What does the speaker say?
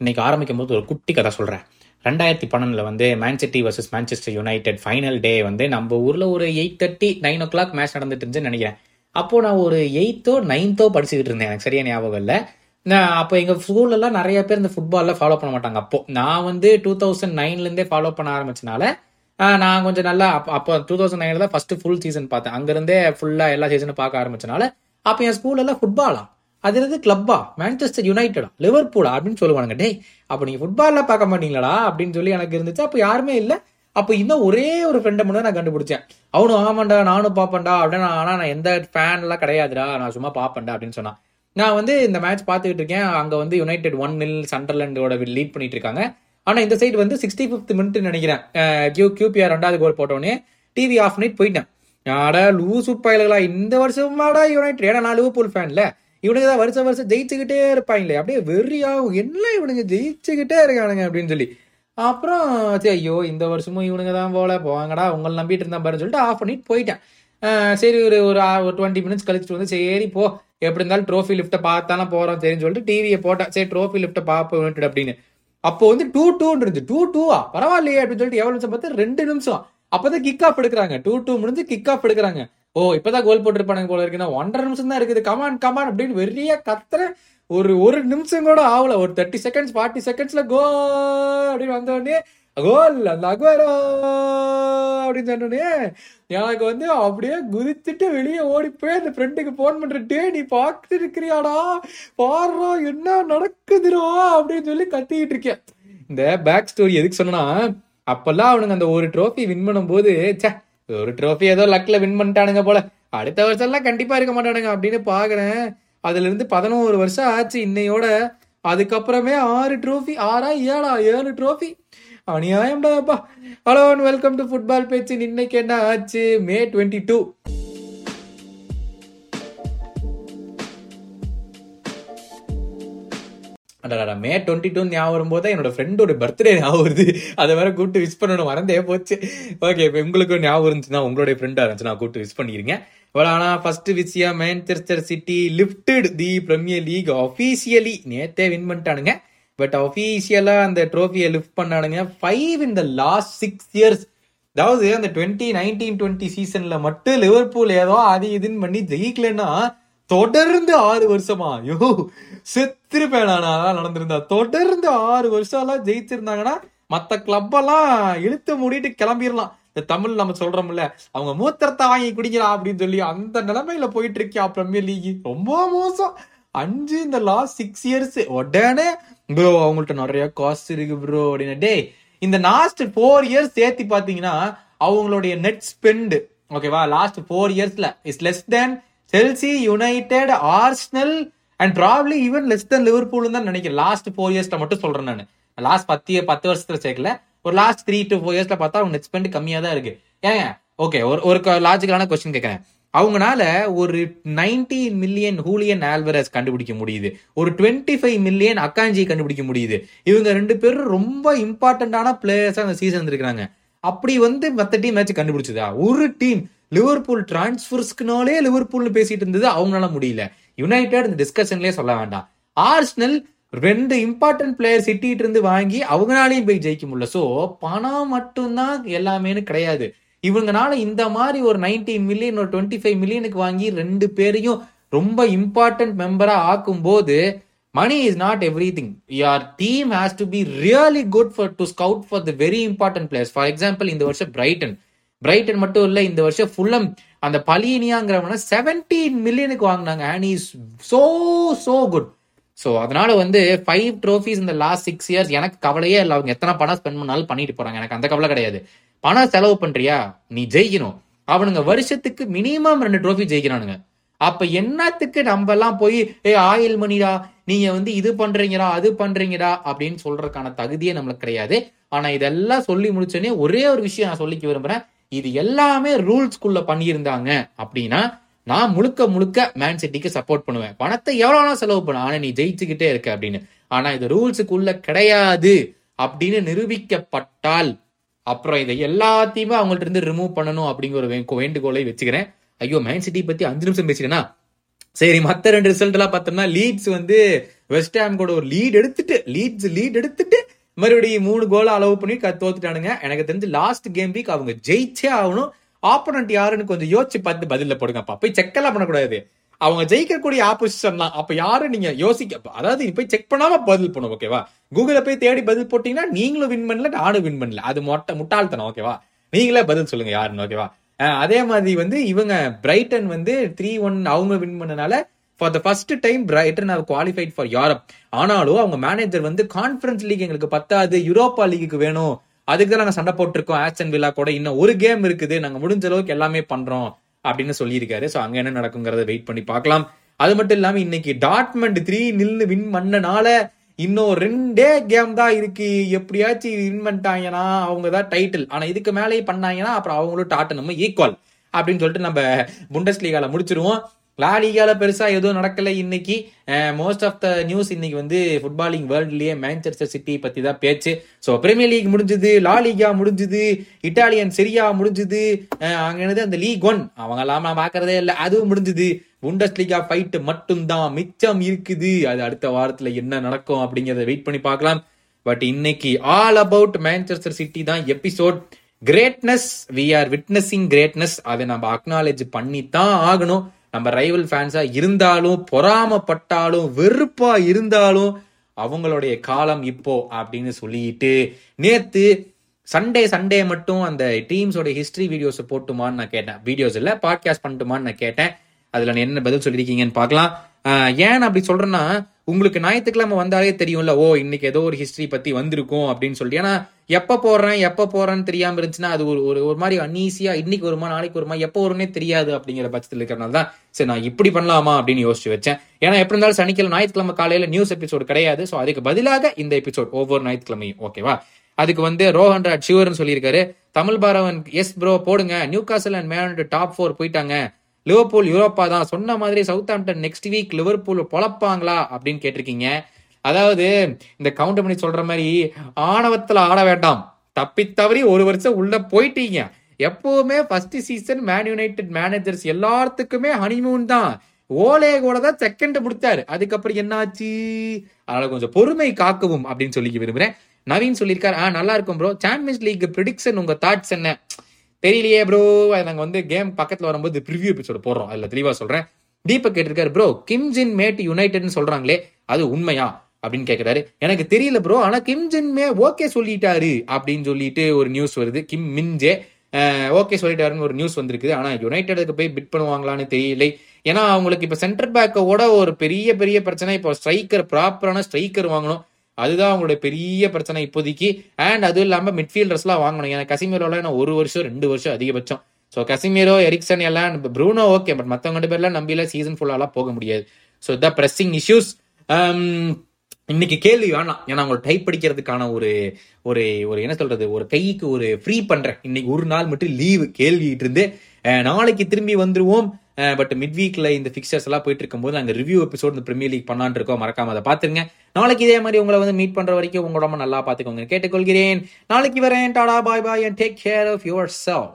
இன்னைக்கு ஆரம்பிக்கும் போது ஒரு குட்டி கதை சொல்கிறேன் ரெண்டாயிரத்தி பன்னெண்டில் வந்து Man City versus Manchester United final day வந்து நம்ம ஊரில் ஒரு eight thirty nine o'clock match நடந்துட்டு இருந்துச்சுன்னு நினைக்கிறேன். அப்போது நான் ஒரு எயித்தோ நைன்த்தோ படிச்சுக்கிட்டு இருந்தேன் எனக்கு சரியா ஞாபகம் இல்லை. நான் அப்போ எங்கள் ஸ்கூல்லலாம் நிறைய பேர் இந்த ஃபுட்பாலில் ஃபாலோ பண்ண மாட்டாங்க. அப்போ நான் வந்து டூ தௌசண்ட் நைன்லேருந்தே ஃபாலோ பண்ண ஆரம்பிச்சனால நான் கொஞ்சம் நல்லா அப்போ அப்போ டூ தௌசண்ட் நைனில் தான் ஃபஸ்ட்டு ஃபுல் சீசன் பார்த்தேன். அங்கேருந்தே ஃபுல்லாக எல்லா சீசனும் பார்க்க ஆரம்பிச்சனால அப்போ என் ஸ்கூலெல்லாம் ஃபுட்பாலாம் ஃபுட்பாலா அது இருந்து கிளப்பா மேன்செஸ்டர் யுனைடடா லிவர்பூலா அப்படின்னு சொல்லுவானுங்க. டேய் அப்போ நீங்கள் ஃபுட்பாலில் பார்க்க மாட்டீங்களா? அப்படின்னு சொல்லி எனக்கு இருந்துச்சு. அப்போ யாருமே இல்லை. அப்போ இன்னும் ஒரே ஒரு ஃப்ரெண்டை மட்டும் நான் கண்டுபிடிச்சேன். அவனும் ஆமாண்டா நானும் பார்ப்பேன்டா அப்படின்னு ஆனால் நான் எந்த ஃபேன்லாம் கிடையாதுடா. நான் சும்மா பார்ப்பேன்டா அப்படின்னு சொன்னான். நான் வந்து இந்த மேட்ச் பார்த்துக்கிட்டு இருக்கேன். அங்கே வந்து யுனைடெட் ஒன் நில் சண்டர்லாண்டோட லீட் பண்ணிட்டு இருக்காங்க. ஆனால் இந்த சைடு வந்து சிக்ஸ்டி ஃபிஃப்த் மினிட் நினைக்கிறேன் கியூ கியூபிஆர் ரெண்டாவது கோல் போட்டோன்னே டிவி ஆஃப் நைட் போயிட்டேன். ஆடா லூசு பயல்களா. இந்த வருஷமாடா யுனைடெட் ஏன்னா நான் லிவர்பூல் ஃபேன்ல இவனுங்க தான் வருஷம் வருஷம் ஜெயிச்சுக்கிட்டே இருப்பாங்களே அப்படியே வெறியாகும். என்ன இவனுங்க ஜெயிச்சுக்கிட்டே இருக்கானுங்க அப்படின்னு சொல்லி. அப்புறம் சரி ஐயோ இந்த வருஷமும் இவனுங்க தான் போல போவாங்கடா உங்களை நம்பிட்டு இருந்தா பாருன்னு சொல்லிட்டு ஆஃப் பண்ணிட்டு போயிட்டேன். சரி ஒரு ஒரு ஒரு டுவெண்ட்டி மினிட்ஸ் கழிச்சுட்டு வந்து சரி போ. எப்படி இருந்தாலும் ட்ரோஃபி லிஃப்ட்டை பார்த்தாலும் போறோம் சரின்னு சொல்லிட்டு டிவியை போட்டேன். சரி ட்ரோஃபி லிஃப்ட்டை பார்ப்போம் அப்படின்னு. அப்போ வந்து டூ டூ இருந்துச்சு. டூ டூவா பரவாயில்லையே அப்படின்னு சொல்லிட்டு எவ்வளவு நிமிஷம் பார்த்து? ரெண்டு நிமிஷம். அப்பதான் கிக் ஆஃப் எடுக்கிறாங்க. டூ டூ முடிஞ்சு கிக் ஆஃப் எடுக்கிறாங்க. ஓ இப்பதான் கோல் போட்டிருப்பானுங்க போல இருக்குன்னா ஒன்றரை நிமிஷம் தான் இருக்குது. கமான் கமான் அப்படின்னு வெறிய கத்துறேன் ஒரு ஒரு நிமிஷம் கூட ஆகல. ஒரு தேர்ட்டி செகண்ட்ஸ் ஃபார்ட்டி செகண்ட்ஸ்ல கோ அப்படின்னு வந்தோடனே கோல் அந்த அக்வரோ அப்படின்னு சொன்னோடனே எனக்கு வந்து அப்படியே குதித்துட்டு வெளியே ஓடி போய் அந்த ஃப்ரெண்டுக்கு போன் பண்றே நீ பார்த்துட்டு இருக்கிறியாடா? பாடுறா என்ன நடக்குதுரோ அப்படின்னு சொல்லி கத்திக்கிட்டு இருக்கேன். இந்த பேக் ஸ்டோரி எதுக்கு சொன்னா அப்பெல்லாம் அவனுங்க அந்த ஒரு ட்ரோஃபி வின் பண்ணும்போது ச்சே ஒரு ட்ரோஃபி ஏதோ லக்ல வின் பண்ணிட்டானுங்க போல. அடுத்த வருஷம் எல்லாம் கண்டிப்பா இருக்க மாட்டானுங்க அப்படின்னு பாக்குறேன். அதுல இருந்து பதினோரு வருஷம் ஆச்சு இன்னையோட. அதுக்கப்புறமே ஆறு ட்ரோஃபி ஆறா ஏழா ஏழு trophy அநியாயம்டாப்பா hello and welcome to football பேச்சு. இன்னைக்கு என்ன ஆச்சு? மே டுவெண்ட்டி டூ அடடா மே டுவெண்ட்டி டூ ஞாபகம் வரும்போது என்னோட ஃப்ரெண்டோட பர்த்டே ஞாபகம் வருது. அதை வேற கூப்பிட்டு விஷ் பண்ணணும் மறந்தே போச்சு. ஓகே இப்போ உங்களுக்கு ஞாபகம் இருந்துச்சுன்னா உங்களுடைய ஃப்ரெண்டாக இருந்துச்சுன்னா கூப்பிட்டு விஷ் பண்ணிருங்க. இவ்வளோ ஆனால் first Visia Manchester City lifted the Premier League officially நேத்தே வின் பண்ணிட்டானுங்க. பட் அஃபீஷியலாக அந்த ட்ரோஃபியை lift பண்ணானுங்க. Five in the last six years அதாவது அந்த டுவெண்ட்டி நைன்டீன் டுவெண்ட்டி சீசனில் மட்டும் லிவர்பூல் ஏதோ அது இதுன்னு பண்ணி ஜெயிக்கலன்னா தொடர்ந்து ஆறு வருஷமா? ஐயோ செத்துருப்பேன் நான் அதான் நடந்திருந்தா. தொடர்ந்து ஆறு வருஷம் எல்லாம் ஜெயிச்சிருந்தாங்கன்னா மத்த கிளப் எல்லாம் இழுத்து மூடிட்டு கிளம்பிடலாம் இந்த தமிழ் நம்ம சொல்றோம்ல அவங்க மூத்திரத்தை வாங்கி குடிக்கிறா அப்படின்னு சொல்லி அந்த நிலைமையில போயிட்டு இருக்கியா பிரீமியர் லீக் ரொம்ப மோசம். அஞ்சு இந்த லாஸ்ட் சிக்ஸ் இயர்ஸ் உடனே ப்ரோ அவங்கள்ட்ட நிறைய காஸ்ட் இருக்கு ப்ரோ அப்படின்னு. டேய் இந்த லாஸ்ட் ஃபோர் இயர்ஸ் சேர்த்து பாத்தீங்கன்னா அவங்களுடைய நெட் ஸ்பெண்ட் ஓகேவா லாஸ்ட் ஃபோர் இயர்ஸ்ல is less than Chelsea United Arsenal and probably even less than Liverpool தான் நினைக்கிறேன். லாஸ்ட் ஃபோர் இயர்ஸ்ல மட்டும் சொல்றேன் நான். லாஸ்ட் பத்து பத்து வருஷத்துல சேர்க்கல. ஒரு லாஸ்ட் த்ரீ டு ஃபோர் இயர்ஸ்ல பார்த்தா அவங்க நெட் ஸ்பெண்ட் கம்மியா தான் இருக்கு. ஏங்க ஓகே ஒரு ஒரு லாஜிக்கலான கொஸ்டின் கேட்கறேன் அவங்கனால ஒரு 19 மில்லியன் ஹூலியன் ஆல்வரஸ் கண்டுபிடிக்க முடியுது. ஒரு 25 ஃபைவ் மில்லியன் அக்காஞ்சி கண்டுபிடிக்க முடியுது. இவங்க ரெண்டு பேரும் ரொம்ப இம்பார்ட்டன்டான பிளேயர்ஸா அந்த சீசன் இருந்திருக்கிறாங்க அப்படி வந்து மற்ற டீம் மேட்ச் கண்டுபிடிச்சதா? ஒரு டீம் லிவர்பூல் டிரான்ஸ்பர்ஸ்க்குனாலே லிவர்பூல்னு பேசிட்டு இருந்தது அவங்களால முடியல. யுனைடெட் இந்த டிஸ்கஷன்லேயே சொல்ல வேண்டாம். ஆர்ஸ்னல் ரெண்டு இம்பார்ட்டன்ட் பிளேயர் சிட்டிட்டு இருந்து வாங்கி அவங்களாலையும் போய் ஜெயிக்க முடியல. சோ பணம் மட்டும்தான் எல்லாமேனு கிடையாது. இவங்கனால இந்த மாதிரி ஒரு 19 மில்லியன் ஒரு டுவெண்ட்டி ஃபைவ் மில்லியனுக்கு வாங்கி ரெண்டு பேரையும் ரொம்ப இம்பார்ட்டன்ட் மெம்பரா ஆக்கும் போது money is not everything your team has to be really good for to scout for the very important players for example இந்த வருஷம் பிரைட்டன் பிரைட்டன் மட்டும் இல்லை இந்த வருஷம் ஃபுல்லம் அந்த பலியனியாங்கிறவன செவன்டீன் மில்லியனுக்கு வாங்கினாங்க and is so so good so அதனால வந்து ஃபைவ் ட்ரோஃபிஸ் இந்த லாஸ்ட் சிக்ஸ் இயர்ஸ் எனக்கு கவலையே இல்லை. அவங்க எத்தனை பணம் ஸ்பெண்ட் பண்ணாலும் பண்ணிட்டு போறாங்க. எனக்கு அந்த கவலை கிடையாது. பணம் செலவு பண்றியா? நீ ஜெயிக்கணும். அவனுங்க வருஷத்துக்கு மினிமம் ரெண்டு ட்ரோஃபி ஜெயிக்கிறானுங்க. அப்ப என்னத்துக்கு நம்ம எல்லாம் போய் ஏ ஆயில் மணிடா நீங்க வந்து இது பண்றீங்கடா அது பண்றீங்கடா அப்படின்னு சொல்றதுக்கான தகுதியே நம்மளுக்கு கிடையாது. ஆனா இதெல்லாம் சொல்லி முடிச்சோடனே ஒரே ஒரு விஷயம் நான் சொல்லிக்க விரும்புறேன். இது எல்லாமே ரூல்ஸ்குள்ள பண்ணியிருந்தாங்க அப்படின்னா நான் முழுக்க முழுக்க மேன் சிட்டிக்கு சப்போர்ட் பண்ணுவேன். பணத்தை எவ்வளவு செலவு பண்ண. ஆனா நீ ஜெயிச்சுக்கிட்டே இருக்க அப்படின்னு. ஆனா இது ரூல்ஸுக்குள்ள கிடையாது அப்படின்னு நிரூபிக்கப்பட்டால் அப்புறம் இதை எல்லாத்தையுமே அவங்கள்ட்ட இருந்து ரிமூவ் பண்ணணும் அப்படிங்கிற ஒரு வேண்டுகோளை வச்சுக்கிறேன். ஐயோ மேன் சிட்டி பத்தி அஞ்சு நிமிஷம் பேசிட்டேன்னா சரி மத்த ரெண்டு ரிசல்ட் எல்லாம் பார்த்தோம்னா லீட்ஸ் வந்து வெஸ்ட் ஹாம் கூட ஒரு லீட் எடுத்துட்டு லீட்ஸ் லீட் எடுத்துட்டு மறுபடியும் மூணு கோல் அளவு பண்ணி தோத்துட்டானுங்க. எனக்கு தெரிஞ்சு லாஸ்ட் கேம் வீக் அவங்க ஜெயிச்சே ஆகணும். ஆப்போனன்ட் யாருன்னு கொஞ்சம் யோசிச்சு பார்த்து பதில போடுங்கப்பா போய் செக்கெல்லாம் பண்ணக்கூடாது. அவங்க ஜெயிக்கக்கூடிய ஆப்போசிஷன் தான். அப்ப யாரும் நீங்க யோசிக்க அதாவது போய் செக் பண்ணாம பதில் பண்ணும் ஓகேவா கூகுள போய் தேடி பதில் போட்டீங்கன்னா நீங்களும் வின் பண்ணல நானும் வின் பண்ணல. அது மொட்டை முட்டாள்தனம் ஓகேவா நீங்களே பதில் சொல்லுங்க யாருன்னு ஓகேவா அதே மாதிரி வந்து இவங்க பிரைட்டன் வந்து த்ரீ ஒன் அவங்க வின் பண்ணனால for the first time Brighton have qualified for Europe ஆனாலும் அவங்க மேனேஜர் வந்து கான்ஃபரன்ஸ் லீக் எங்களுக்கு பத்தாது யூரோப்பா லீக்கு வேணும். அதுக்கு தான் நாங்க சண்டை போட்டிருக்கோம். ஆக்சன் வில்லா கூட இன்னும் ஒரு கேம் இருக்குது. நாங்க முடிஞ்ச அளவுக்கு எல்லாமே பண்றோம் அப்படின்னு சொல்லியிருக்காரு. ஸோ அங்க என்ன நடக்குங்கிறத வெயிட் பண்ணி பார்க்கலாம். அது மட்டும் இல்லாம இன்னைக்கு டாட்மெண்ட் த்ரீ நில்னு வின் பண்ணனால இன்னும் ரெண்டே கேம் தான் இருக்கு. எப்படியாச்சும் வின் பண்ணிட்டாங்கன்னா அவங்க தான் டைட்டில் ஆனா இதுக்கு மேலேயே பண்ணாங்கன்னா அப்புறம் அவங்களும் டாட்டு நம்ம ஈக்குவல் அப்படின்னு சொல்லிட்டு நம்ம புண்டஸ் லீகால முடிச்சிருவோம். லா லீகால பெருசா எதுவும் நடக்கல. இன்னைக்கு மோஸ்ட் ஆஃப் த நியூஸ் இன்னைக்கு வந்து ஃபுட்பாலிங் வேர்ல்ட்லயே மேன்செஸ்டர் சிட்டி பத்தி தான் பேச்சு. ஸோ பிரீமியர் லீக் முடிஞ்சது லா லீகா முடிஞ்சது இட்டாலியன் செரியா முடிஞ்சது அங்கே அங்க என்னது அந்த லீக் ஒன் அவங்க எல்லாம் நான் பாக்குறதே இல்லை அதுவும் முடிஞ்சது. புண்டஸ் லீகா ஃபைட் மட்டும்தான் மிச்சம் இருக்குது. அது அடுத்த வாரத்துல என்ன நடக்கும் அப்படிங்கறத வெயிட் பண்ணி பார்க்கலாம். பட் இன்னைக்கு ஆல் அபவுட் மேன்செஸ்டர் சிட்டி தான் episode greatness we are witnessing greatness அதை நம்ம அக்னாலேஜ் பண்ணி தான் ஆகணும். நம்ம ரைவல் ஃபேன்ஸா இருந்தாலும் பொறாமப்பட்டாலும் வெறுப்பா இருந்தாலும் அவங்களுடைய காலம் இப்போ அப்படின்னு சொல்லிட்டு நேத்து சண்டே சண்டே மட்டும் அந்த டீம்ஸோட ஹிஸ்டரி வீடியோஸ் போட்டுமான்னு நான் கேட்டேன். வீடியோஸ் இல்ல பாட்காஸ்ட் பண்ணட்டுமான்னு நான் கேட்டேன். அதுல நான் என்ன பதில் சொல்லியிருக்கீங்கன்னு பார்க்கலாம். ஏன் அப்படி சொல்றேன்னா உங்களுக்கு ஞாயிற்றுக்கிழமை வந்தாலே தெரியும்ல ஓ இன்னைக்கு ஏதோ ஒரு ஹிஸ்டரி பத்தி வந்திருக்கும் அப்படின்னு சொல்லி ஏன்னா எப்ப போடுறேன் எப்ப போறேன்னு தெரியாம இருந்துச்சுன்னா அது ஒரு ஒரு ஒரு மாதிரி அன்ஈஸியா இன்னைக்கு வருமா நாளைக்கு வருமா எப்போ வரும்னே தெரியாது அப்படிங்கிற பட்சத்தில் இருக்கிறனால தான் சரி நான் இப்படி பண்ணலாமா அப்படின்னு யோசிச்சு வச்சேன். ஏன்னா எப்படி இருந்தாலும் சனிக்கிழமை ஞாயிற்றுக்கிழமை காலையில நியூஸ் எபிசோடு கிடையாது. ஸோ அதுக்கு பதிலாக இந்த எபிசோட் ஒவ்வொரு ஞாயிற்றுக்கிழமையும் ஓகேவா அதுக்கு வந்து ரோஹன் ராஜ் ஷிவர்னு சொல்லியிருக்காரு. தமிழ் பாரவன் எஸ் ப்ரோ போடுங்க. Newcastle and Man top four போயிட்டாங்க. லிவர்பூல் யூரோப்பா தான். சொன்ன மாதிரி Southampton next week Liverpool பொழப்பாங்களா அப்படின்னு கேட்டிருக்கீங்க. அதாவது இந்த கவுண்டர் பண்ணி சொல்ற மாதிரி ஆணவத்துல ஆட வேண்டாம். தப்பி தவறி ஒரு வருஷம் உள்ள போயிட்டீங்க. எப்பவுமே first season Man United managers எல்லாத்துக்குமே ஹனிமூன் தான். ஓலே கூட தான் செகண்ட் முடித்தாரு அதுக்கப்புறம் என்னாச்சு? அதனால கொஞ்சம் பொறுமை காக்கவும் அப்படின்னு சொல்லி விரும்புறேன். நவீன் சொல்லியிருக்காரு ஆ நல்லா இருக்கும் ப்ரோ சாம்பியன்ஸ் லீக் ப்ரிடிக்ஷன் உங்க தாட்ஸ் என்ன? தெரியலையே ப்ரோ நாங்க வந்து கேம் பக்கத்துல வரும்போது ப்ரிவியூ எபிசோடு போடுறோம். அதுல தெளிவா சொல்றேன். தீபக் கேட்டிருக்காரு ப்ரோ கிம்ஜின் மேட் யுனைடெட்னு சொல்றாங்களே அது உண்மையா? அப்படின்னு கேட்குறாரு எனக்கு தெரியல ப்ரோ ஆனா கிம்ஜின் மே ஓகே சொல்லிட்டாரு அப்படின்னு சொல்லிட்டு ஒரு நியூஸ் வருது. கிம் மின்ஜே ஓகே சொல்லிட்டாருன்னு ஒரு நியூஸ் வந்திருக்குது. ஆனா யுனைடெடுக்கு போய் பிட் பண்ணுவாங்களான்னு தெரியலை. ஏன்னா அவங்களுக்கு இப்ப சென்டர் பேக்கோட ஒரு பெரிய பெரிய பிரச்சனை. இப்போ ஸ்ட்ரைக்கர் ப்ராப்பரான ஸ்ட்ரைக்கர் வாங்கணும். அதுதான் அவங்களுடைய பெரிய பிரச்சனை இப்போதைக்கு. அண்ட் அதுவும் இல்லாமல் மிட்ஃபீல்டர்ஸ்லாம் வாங்கணும். ஏன்னா கசிமீரோல நான் ஒரு வருஷம் ரெண்டு வருஷம் அதிகபட்சம். ஸோ கசிமீரோ எரிக்சன் எல்லாம் ப்ரூனோ ஓகே பட் மற்றவங்க ரெண்டு பேர்லாம் நம்பியில சீசன் ஃபுல்லாலாம் போக முடியாது. ஸோ இதான் ப்ரெஸ்ஸிங் இஷ்யூஸ் um, இன்னைக்கு கேள்வி வேணாம். ஏன்னா அவங்க டைப் படிக்கிறதுக்கான ஒரு ஒரு ஒரு என்ன சொல்றது ஒரு கைக்கு ஒரு ஃப்ரீ பண்றேன். இன்னைக்கு ஒரு நாள் மட்டும் லீவு கேள்விட்டு இருந்து நாளைக்கு திரும்பி வந்துருவோம். பட் மிட் வீக்ல இந்த பிக்சர்ஸ் எல்லாம் போயிட்டு இருக்கும்போது நாங்கள் ரிவ்யூ எபிசோட் இந்த பிரீமியர் லீக் பண்ணான்னு இருக்கோம். மறக்காம அதை பாத்துருங்க நாளைக்கு இதே மாதிரி உங்களை வந்து மீட் பண்ற வரைக்கும் உங்களோட உடம்ப நல்லா பாத்துக்கோங்க கேட்டுக்கொள்கிறேன். நாளைக்கு வரேன். Tata bye bye and take care of yourself